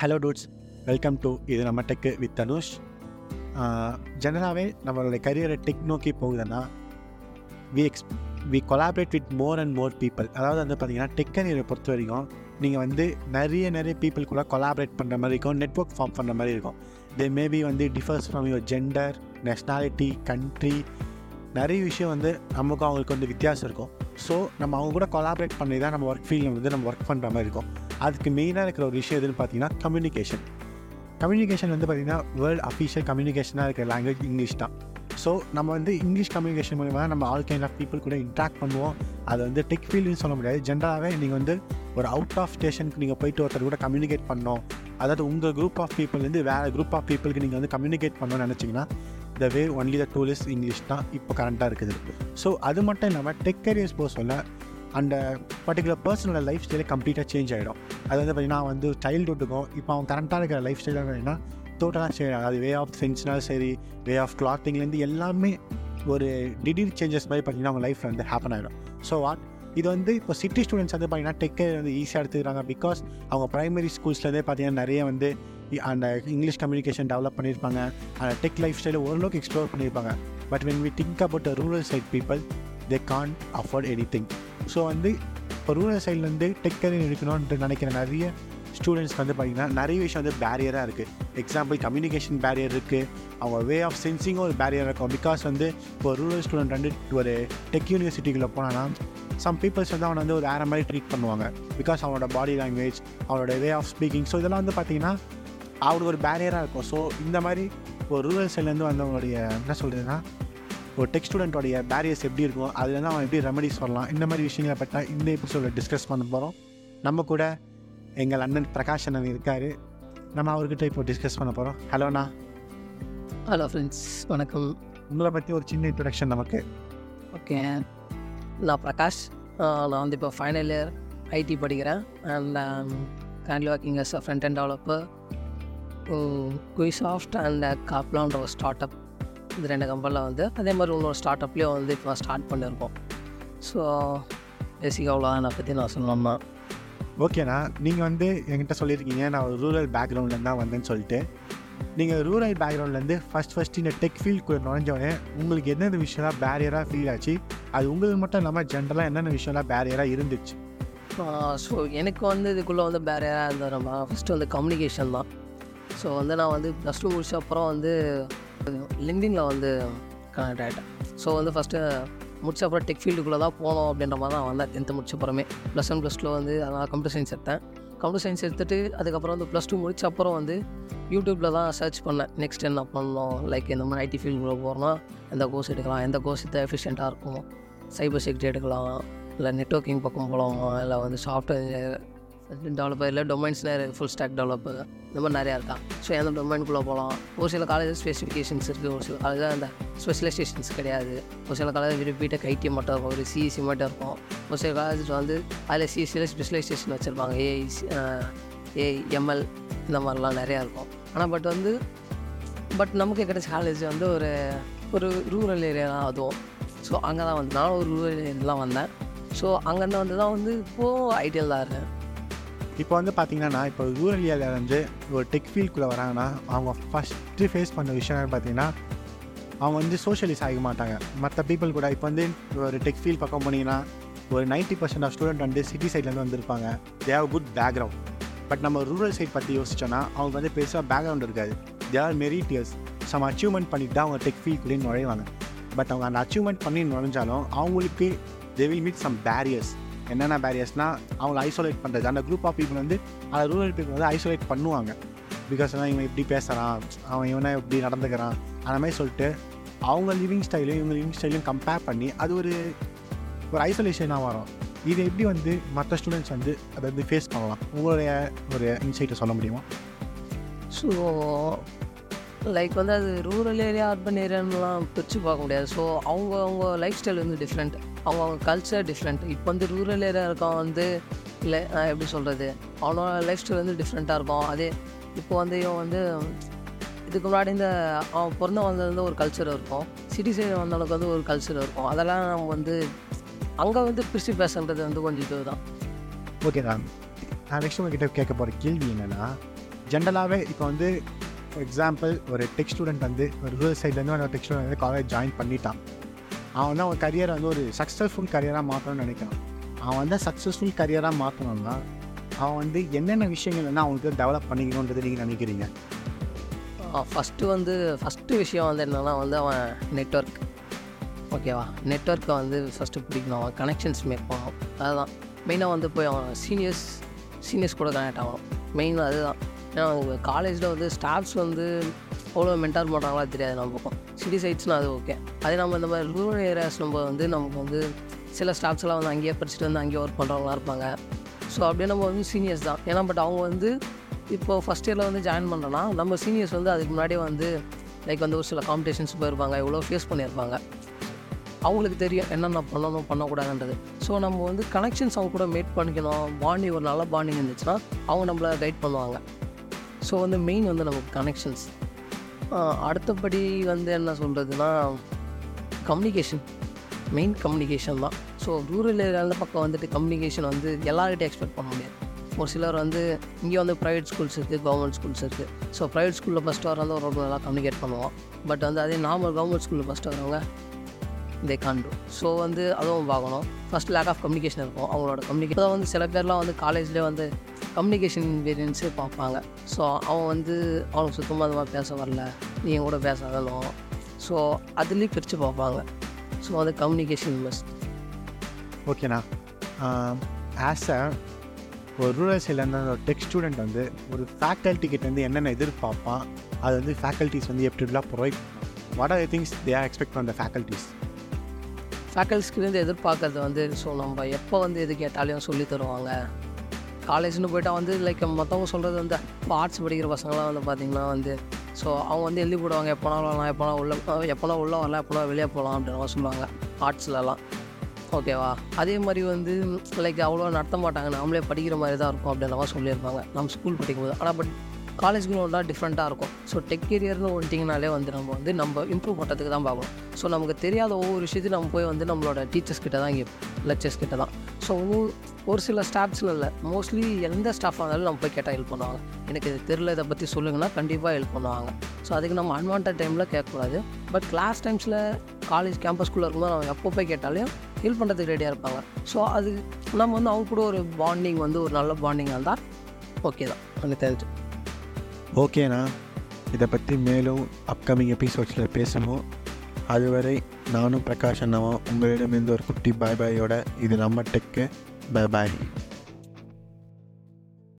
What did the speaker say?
Hello dudes welcome to இது நம்ம tech with Dhanush ஜெனராகவே நம்மளுடைய கரியரை டெக் நோக்கி போகுதுன்னா we ex we collaborate with more and more people அதாவது வந்து பார்த்தீங்கன்னா டெக் கரியரை பொறுத்த வரைக்கும் நீங்கள் வந்து நிறைய நிறைய பீப்புள் கூட கொலாபரேட் பண்ணுற மாதிரி இருக்கும் நெட்ஒர்க் ஃபார்ம் பண்ணுற மாதிரி இருக்கும். தே மேபி வந்து differs from your gender nationality country நிறைய விஷயம் வந்து நமக்கும் அவங்களுக்கு வந்து வித்தியாசம் இருக்கும். ஸோ நம்ம அவங்க கூட கொலாபரேட் பண்ணி தான் நம்ம ஒர்க் ஃபீல்டில் வந்து நம்ம ஒர்க் பண்ணுற மாதிரி இருக்கும். அதுக்கு மெயினாக இருக்கிற ஒரு விஷயம் எதுன்னு பார்த்தீங்கன்னா கம்யூனிகேஷன் கம்யூனிகேஷன் வந்து பார்த்திங்கன்னா வேர்ல்டு அஃபிஷியல் கம்யூனிகேஷனாக இருக்கிற லாங்குவேஜ் இங்கிலீஷ் தான். ஸோ நம்ம வந்து இங்கிலீஷ் கம்யூனிகேஷன் மூலிமா நம்ம ஆல் கைண்ட் ஆஃப் பீப்புள் கூட இன்ட்ராக்ட் பண்ணுவோம். அது வந்து டெக் ஃபீல்டுன்னு சொல்ல முடியாது. ஜென்ரலாகவே நீங்கள் வந்து ஒரு அவுட் ஆஃப் ஸ்டேஷனுக்கு நீங்கள் போயிட்டு ஒருத்தர் கூட கம்யூனிகேட் பண்ணோம். அதாவது உங்கள் குரூப் ஆஃப் பீப்புள்லேருந்து வேறு குரூப் ஆஃப் பீப்புளுக்கு நீங்கள் வந்து கம்யூனிகேட் பண்ணணும்னு நினச்சிங்கன்னா the way only the tool is English தான். இப்போ கரண்ட்டாக இருக்குது. ஸோ அது மட்டும் இல்லாமல் டெக் கரியர்ஸ் போக சொல்ல அந்த பர்டிகுலர் பர்சனோட லைஃப் ஸ்டைலே கம்ப்ளீட்டாக சேஞ்ச் ஆகிடும் அது வந்து பார்த்திங்கன்னா வந்து சைல்டுஹுட்டுக்கும் இப்போ அவன் கரண்ட்டாக இருக்கிற லைஃப் ஸ்டைலாக பார்த்தீங்கன்னா டோட்டலாக சேஞ்ச் ஆகும் அது வே ஆஃப் சென்ஸ்னாலும் சரி வே ஆஃப் கிளாத்திங்லேருந்து எல்லாமே ஒரு டிடீர் சேஞ்சஸ் மாதிரி பார்த்திங்கன்னா அவங்க லைஃப்பில் வந்து ஹேப்பன் ஆகிடும் ஸோ வாட் இது வந்து இப்போ சிட்டி ஸ்டூடெண்ட்ஸ் வந்து பார்த்திங்கன்னா டெக்கே வந்து ஈஸியாக எடுத்துக்கிறாங்க பிகாஸ் அவங்க ப்ரைமரி ஸ்கூல்ஸ்லேருந்தே பார்த்திங்கன்னா நிறைய வந்து அந்த இங்கிலீஷ் கம்யூனிகேஷன் டெவலப் பண்ணியிருப்பாங்க. அந்த டெக் லைஃப் ஸ்டைலை ஓரளவுக்கு எக்ஸ்ப்ளோர் பண்ணியிருப்பாங்க. But when we think about rural side people they can't afford anything so வந்து இப்போ ரூரல் சைட்லேருந்து டெக் கரியர் எடுக்கணும்ன்ட்டு நினைக்கிற நிறைய ஸ்டூடெண்ட்ஸ்க்கு வந்து பார்த்திங்கன்னா நிறைய விஷயம் வந்து பேரியராக இருக்குது எக்ஸாம்பிள் கம்யூனிகேஷன் பேரியர் இருக்குது அவங்க வே ஆஃப் சென்சிங்கும் ஒரு பேரியராக இருக்கும். பிகாஸ் வந்து இப்போ ரூரல் ஸ்டூடெண்ட் வந்து ஒரு டெக் யூனிவர்சிட்டிக்குள்ளே போனான்னா சம் பீப்புள்ஸ் வந்து அவனை வந்து ஒரு வேறு மாதிரி ட்ரீட் பண்ணுவாங்க. பிகாஸ் அவனோட பாடி லாங்குவேஜ் அவனோட வே ஆஃப் ஸ்பீக்கிங் ஸோ இதெல்லாம் வந்து பார்த்திங்கன்னா அவனுக்கு ஒரு பேரியராக இருக்கும். ஸோ இந்த மாதிரி ஒரு ரூரல் சைட்லேருந்து வந்தவங்களுடைய என்ன சொல்கிறதுன்னா ஒரு டெக் ஸ்டூடெண்ட்டோடைய பேரியர்ஸ் எப்படி இருக்கும் அதுலேருந்து அவன் எப்படி ரெமடிஸ் சொல்லலாம் இந்த மாதிரி விஷயங்களை பற்றி இந்த எபிசோடில் டிஸ்கஸ் பண்ண போகிறோம் நம்ம கூட எங்கள் அண்ணன் பிரகாஷ் அண்ணன் இருக்கார். நம்ம அவர்கிட்ட இப்போ டிஸ்கஸ் பண்ண போகிறோம் ஹலோண்ணா ஹலோ ஃப்ரெண்ட்ஸ் வணக்கம். உங்களை பற்றி ஒரு சின்ன இன்ட்ரடக்ஷன் நமக்கு. ஓகே நான் பிரகாஷ். நான் வந்து இப்போ ஃபைனல் இயர் ஐடி படிக்கிறேன். And currently working as front end developer குயிசாஃப்ட் and காப்லான்ற ஒரு ஸ்டார்ட் அப் இது ரெண்டு கம்பெனியில் வந்து அதே மாதிரி இன்னொரு ஸ்டார்ட் அப்லேயும் வந்து இப்போ ஸ்டார்ட் பண்ணியிருக்கோம் ஸோ பேசிக்காக அவ்வளோதான் பற்றி நான் சொல்லணும்னா ஓகேண்ணா நீங்கள் வந்து என்கிட்ட சொல்லியிருக்கீங்க நான் ஒரு ரூரல் பேக்ரவுண்ட்லேருந்து தான் வந்தேன்னு சொல்லிட்டு. நீங்கள் ரூரல் பேக்ரவுண்ட்லேருந்து ஃபஸ்ட் ஃபஸ்ட் இந்த டெக் ஃபீல்டுக்குள்ளே நுழைஞ்சோடனே உங்களுக்கு எந்தெந்த விஷயம்லாம் பேரியராக ஃபீல் ஆச்சு? அது உங்களுக்கு மட்டும் இல்லாமல் ஜென்ரலாக என்னென்ன விஷயம்லாம் பேரியராக இருந்துச்சு? ஸோ எனக்கு வந்து இதுக்குள்ளே வந்து பேரையாக இருந்தோம்னா ஃபஸ்ட்டு வந்து கம்யூனிகேஷன் தான். ஸோ வந்து நான் வந்து ப்ளஸ் டூ முடிச்ச அப்புறம் வந்து லிங்க்டினில் வந்து கனெக்ட் ஆகிட்டேன் ஸோ வந்து ஃபஸ்ட்டு முடிச்ச அப்புறம் டெக் ஃபீல்டுக்குள்ளே தான் போனோம் அப்படின்ற மாதிரி தான் வந்தேன். டென்த்து முடிச்ச அப்புறமே. ப்ளஸ் ஒன் ப்ளஸ் டூ வந்து நான் கம்ப்யூட்டர் சயின்ஸ் எடுத்தேன். கம்ப்யூட்டர் சயின்ஸ் எடுத்துகிட்டு அதுக்கப்புறம் வந்து ப்ளஸ் டூ முடிச்ச அப்புறம் வந்து யூடியூப்பில் தான் சர்ச் பண்ணேன். நெக்ஸ்ட் என்ன பண்ணணும்? லைக் இந்த மாதிரி ஐடி ஃபீல்டுக்குள்ளே போகிறோம்னா எந்த கோர்ஸ் எடுக்கலாம்? எந்த கோர்ஸ் இது எஃபிஷியண்ட்டாக இருக்கும்? சைபர் செக்யூரிட்டி எடுக்கலாம். இல்லை நெட்ஒர்க்கிங் பக்கம் போகலாமா இல்லை வந்து சாஃப்ட்வேர் டெவலப்பர் இல்லை டொமைன்ஸ் ஃபுல் ஸ்டாக் டெவலப்பர் இந்த மாதிரி நிறையா இருக்கான். ஸோ எந்த டொமைனுக்குள்ளே போகலாம் ஒரு சில காலேஜ் ஸ்பெசிஃபிகேஷன்ஸ் இருக்குது ஒரு சில காலேஜ் அந்த ஸ்பெஷலைசேஷன்ஸ் கிடையாது. ஒரு சில காலேஜ் விரும்பிட்டு ஐடி மட்டும் இருக்கும் ஒரு சிஇசி மட்டும் இருக்கும். ஒரு சில காலேஜ் வந்து அதில் சிஎஸ்சியில் ஸ்பெஷலைசேஷன் வச்சுருப்பாங்க. ஏஐ ஏ எம்எல் இந்த மாதிரிலாம் நிறையா இருக்கும். ஆனால் பட் வந்து பட் நமக்கு கிடைச்ச காலேஜ் வந்து ஒரு ஒரு ரூரல் ஏரியா தான் அதுவும். ஸோ அங்கே தான் வந்து நானும் ஒரு ரூரல் ஏரியாலாம் வந்தேன். ஸோ அங்கேருந்து வந்து தான் வந்து இப்போது ஐடியல் தான் இருக்கேன். இப்போ வந்து பார்த்தீங்கன்னா இப்போ ரூரல் ஏரியாவில் வந்து ஒரு டெக் ஃபீல்டுக்குள்ளே வராங்கன்னா அவங்க ஃபஸ்ட்டு ஃபேஸ் பண்ண விஷயம் பார்த்தீங்கன்னா அவங்க வந்து சோஷியலிஸ் ஆக மாட்டாங்க. மற்ற பீப்புள் கூட இப்போ வந்து ஒரு டெக் ஃபீல்ட் பக்கம் போனீங்கன்னா ஒரு நைன்ட்டி பர்சன்ட் ஆஃப் ஸ்டூடெண்ட் வந்து சிட்டி சைட்லேருந்து வந்திருப்பாங்க. They have good background but நம்ம ரூரல் சைட் பற்றி யோசிச்சோன்னா அவங்க வந்து பெருசாக பேக்ரவுண்ட் இருக்காது. They are meritorious some achievement பண்ணிட்டு தான் அவங்க டெக் ஃபீல்டுக்குள்ளேயே நுழைவாங்க. பட் அவங்க அந்த அச்சீவ்மெண்ட் பண்ணி நுழைஞ்சாலும் அவங்களுக்கு they will meet some barriers என்னென்ன பேரியர்ஸ்னால் அவங்கள ஐசோலேட் பண்ணுறது அந்த குரூப் ஆஃப் பீப்புள் வந்து அந்த ரூரல் பீப்புள் வந்து ஐசோலேட் பண்ணுவாங்க. பிகாஸ் இவன் இப்படி பேசுகிறான் அவன் இவனை இப்படி நடந்துக்கிறான் அந்த மாதிரி சொல்லிட்டு அவங்க லிவிங் ஸ்டைலையும் இவங்க லிவிங் ஸ்டைலையும் கம்பேர் பண்ணி அது ஒரு ஒரு ஐசோலேஷனாக வரும். இது எப்படி வந்து மற்ற ஸ்டூடெண்ட்ஸ் வந்து அதை வந்து ஃபேஸ் பண்ணலாம்? உங்களுடைய ஒரு இன்சைட்டை சொல்ல முடியுமா? ஸோ லைக் வந்து அது ரூரல் ஏரியா அர்பன் ஏரியான்லாம் பிரித்து பார்க்க முடியாது. ஸோ அவங்க அவங்க லைஃப் ஸ்டைல் வந்து டிஃப்ரெண்ட் அவங்க அவங்க கல்ச்சர் டிஃப்ரெண்ட் இப்போ வந்து ரூரல் ஏரியா இருக்கான் வந்து இல்லை நான் எப்படி சொல்கிறது அவனோட லைஃப் ஸ்டைல் வந்து டிஃப்ரெண்ட்டாக இருக்கும். அதே இப்போ வந்து இவன் வந்து இதுக்கு முன்னாடி இந்த அவன் பிறந்த வந்தது ஒரு கல்ச்சர் இருக்கும். சிட்டி சைடு வந்தவனுக்கு வந்து ஒரு கல்ச்சர் இருக்கும். அதெல்லாம் நம்ம வந்து அங்கே வந்து பிரித்து பேசுன்றது வந்து கொஞ்சம் இதுதான். ஓகே தான் நான் நெக்ஸ்ட் உங்ககிட்ட கேட்க போகிற கேள்வி என்னென்னா ஜென்ரலாகவே இப்போ வந்து ஃபார் எக்ஸாம்பிள் ஒரு டெக் ஸ்டூடெண்ட் வந்து ஒரு ரூரல் சைட்லேருந்து ஒரு டெக் ஸ்டூடெண்ட் வந்து காலேஜ் ஜாயின் பண்ணிட்டான். அவன் வந்து அவன் கரியரை வந்து ஒரு சக்ஸஸ்ஃபுல் கரியராக மாற்றணும்னு நினைக்கிறான். அவன் வந்து சக்ஸஸ்ஃபுல் கரியராக மாற்றணும்னா அவன் வந்து என்னென்ன விஷயங்கள் வந்து அவனுக்கு டெவலப் பண்ணிக்கணுன்றது நீங்கள் நினைக்கிறீங்க? ஃபஸ்ட்டு வந்து ஃபஸ்ட்டு விஷயம் வந்து என்னென்னா வந்து அவன் நெட்ஒர்க் ஓகேவா நெட்ஒர்க்கை வந்து ஃபஸ்ட்டு பிடிக்கணும். அவன் கனெக்ஷன்ஸ் மேக் பண்ணணும் அதுதான் மெயினாக வந்து போய் அவன் சீனியர்ஸ் சீனியர்ஸ் கூட கனெக்ட் ஆகணும். மெயின் அதுதான் ஏன்னா காலேஜில் வந்து ஸ்டாஃப்ஸ் வந்து அவ்வளோ மென்டார் பண்ணுறாங்களா தெரியாது நமக்கு. சிட்டி சைட்ஸ்னால் அது ஓகே அதே நம்ம இந்த மாதிரி ரூரல் ஏரியாஸ் நம்ம வந்து நமக்கு வந்து சில ஸ்டாஃப்ஸ் எல்லாம் வந்து அங்கேயே படிச்சுட்டு வந்து அங்கேயே ஒர்க் பண்ணுறவங்களா இருப்பாங்க. ஸோ அப்படியே நம்ம வந்து சீனியர்ஸ் தான். ஏன்னா பட் அவங்க வந்து இப்போ ஃபஸ்ட் இயரில் வந்து ஜாயின் பண்ணுறோன்னா நம்ம சீனியர்ஸ் வந்து அதுக்கு முன்னாடியே வந்து லைக் வந்து ஒரு சில காம்படிஷன்ஸ் போயிருப்பாங்க. இவ்வளோ ஃபேஸ் பண்ணியிருப்பாங்க. அவங்களுக்கு தெரியும் என்னென்ன பண்ணணும் பண்ணக்கூடாதுன்றது. ஸோ நம்ம வந்து கனெக்ஷன்ஸ் அவங்க கூட மேட் பண்ணிக்கணும். பாண்டிங் ஒரு நல்ல பாண்டிங் இருந்துச்சுன்னா அவங்க நம்மளை கைட் பண்ணுவாங்க. ஸோ வந்து மெயின் வந்து நமக்கு கனெக்ஷன்ஸ் அடுத்தபடி வந்து என்ன சொல்கிறதுனா கம்யூனிகேஷன் மெயின் கம்யூனிகேஷன் தான். ஸோ ரூரல் ஏரியாவில் பக்கம் வந்துட்டு கம்யூனிகேஷன் வந்து எல்லாருக்கிட்டையும் எக்ஸ்பெக்ட் பண்ண முடியாது. ஒரு சிலர் வந்து இங்கே வந்து ப்ரைவேட் ஸ்கூல்ஸ் இருக்குது கவர்மெண்ட் ஸ்கூல்ஸ் இருக்குது ஸோ ப்ரைவேட் ஸ்கூலில் ஃபஸ்ட்டு வரவங்க ஒரு நல்லா கம்யூனிகேட் பண்ணுவோம் பட் வந்து அதே நார்மல் கவர்மெண்ட் ஸ்கூலில் ஃபஸ்ட்டு வரவங்க தே கான் டூ ஸோ வந்து அதுவும் பார்க்கணும். ஃபஸ்ட் லேக் ஆஃப் கம்யூனிகேஷன் இருக்கும். அவங்களோட கம்யூனிகேஷன் வந்து சில பேர்லாம் வந்து காலேஜ்லேயே வந்து கம்யூனிகேஷன் வேரியன்ஸு பார்ப்பாங்க. ஸோ அவன் வந்து அவனுக்கு சுத்தமாக அது மாதிரி பேச வரல. நீ என் கூட பேச வரணும் ஸோ அதுலேயும் பிரித்து பார்ப்பாங்க. ஸோ வந்து கம்யூனிகேஷன் மஸ்ட் ஓகேண்ணா ஆஸ் அ ஒரு ரூரல் சைட்லேருந்து ஒரு டெக் ஸ்டூடெண்ட் வந்து ஒரு ஃபேக்கல்ட்டி கிட்ட வந்து என்னென்ன எதிர்பார்ப்பான் அது வந்து ஃபேக்கல்ட்டிஸ் வந்து எப்படி எப்படிலாம் provide what are things they are expect from the faculties ஃபேக்கல்ட்டிஸ்லேருந்து எதிர்பார்க்கறது வந்து ஸோ நம்ம எப்போ வந்து எது கேட்டாலையும் சொல்லி தருவாங்க. காலேஜ்னு போயிட்டா வந்து லைக் மற்றவங்க சொல்கிறது வந்து இப்போ ஆர்ட்ஸ் படிக்கிற பசங்களாம் வந்து பார்த்திங்கன்னா வந்து ஸோ அவங்க வந்து எழுதி போடுவாங்க எப்போனா வரலாம் எப்போனா உள்ள எப்போனா உள்ளே வரலாம் எப்போனா வெளியே போகலாம் அப்படின்னு சொல்லுவாங்க ஆர்ட்ஸ்லலாம் ஓகேவா அதே மாதிரி வந்து லைக் அவ்வளோ நடத்த மாட்டாங்க நாமளே படிக்கிற மாதிரி தான் இருக்கும் அப்படின்ற சொல்லியிருப்பாங்க நம்ம ஸ்கூல் படிக்கும்போது. ஆனால் பட் காலேஜ்குள்ள ஒன்றா டிஃப்ரெண்ட்டாக இருக்கும். ஸோ டெக் கேரியர்னு வந்துட்டிங்கனாலே வந்து நம்ம வந்து நம்ம இம்ப்ரூவ் பண்ணுறதுக்கு தான் பார்க்கணும். ஸோ நமக்கு தெரியாத ஒவ்வொரு விஷயத்தையும் நம்ம போய் வந்து நம்மளோட டீச்சர்ஸ் கிட்ட தான் இங்கே லெக்சர்ஸ் கிட்ட தான். ஸோ ஒரு சில ஸ்டாஃப்ஸில் இல்லை. மோஸ்ட்லி எந்த ஸ்டாஃபாக இருந்தாலும் நம்ம போய் கேட்டால் ஹெல்ப் பண்ணுவாங்க. எனக்கு இது தெரில இதை பற்றி சொல்லுங்கன்னா கண்டிப்பாக ஹெல்ப் பண்ணுவாங்க. ஸோ அதுக்கு நம்ம அன்வான்ட் டைமில் கேட்கக்கூடாது. பட் கிளாஸ் டைம்ஸில் காலேஜ் கேம்பஸ்குள்ளே இருக்கும்போது நம்ம எப்போ போய் கேட்டாலும் ஹெல்ப் பண்ணுறதுக்கு ரெடியாக இருப்பாங்க. ஸோ அது நம்ம வந்து அவங்க கூட ஒரு பாண்டிங் வந்து ஒரு நல்ல பாண்டிங்காக இருந்தால் ஓகே தான். எனக்கு தெரிஞ்சு. ஓகேண்ணா இதை பற்றி மேலும் அப்கமிங் எபிசோட்ஸில் பேசணும் அதுவரை நானும் பிரகாஷ் அண்ணாவும் உங்களிடமிருந்து ஒரு குட்டி பாய் பாயோட இது நம்ம டெக்கு பாய் பாய்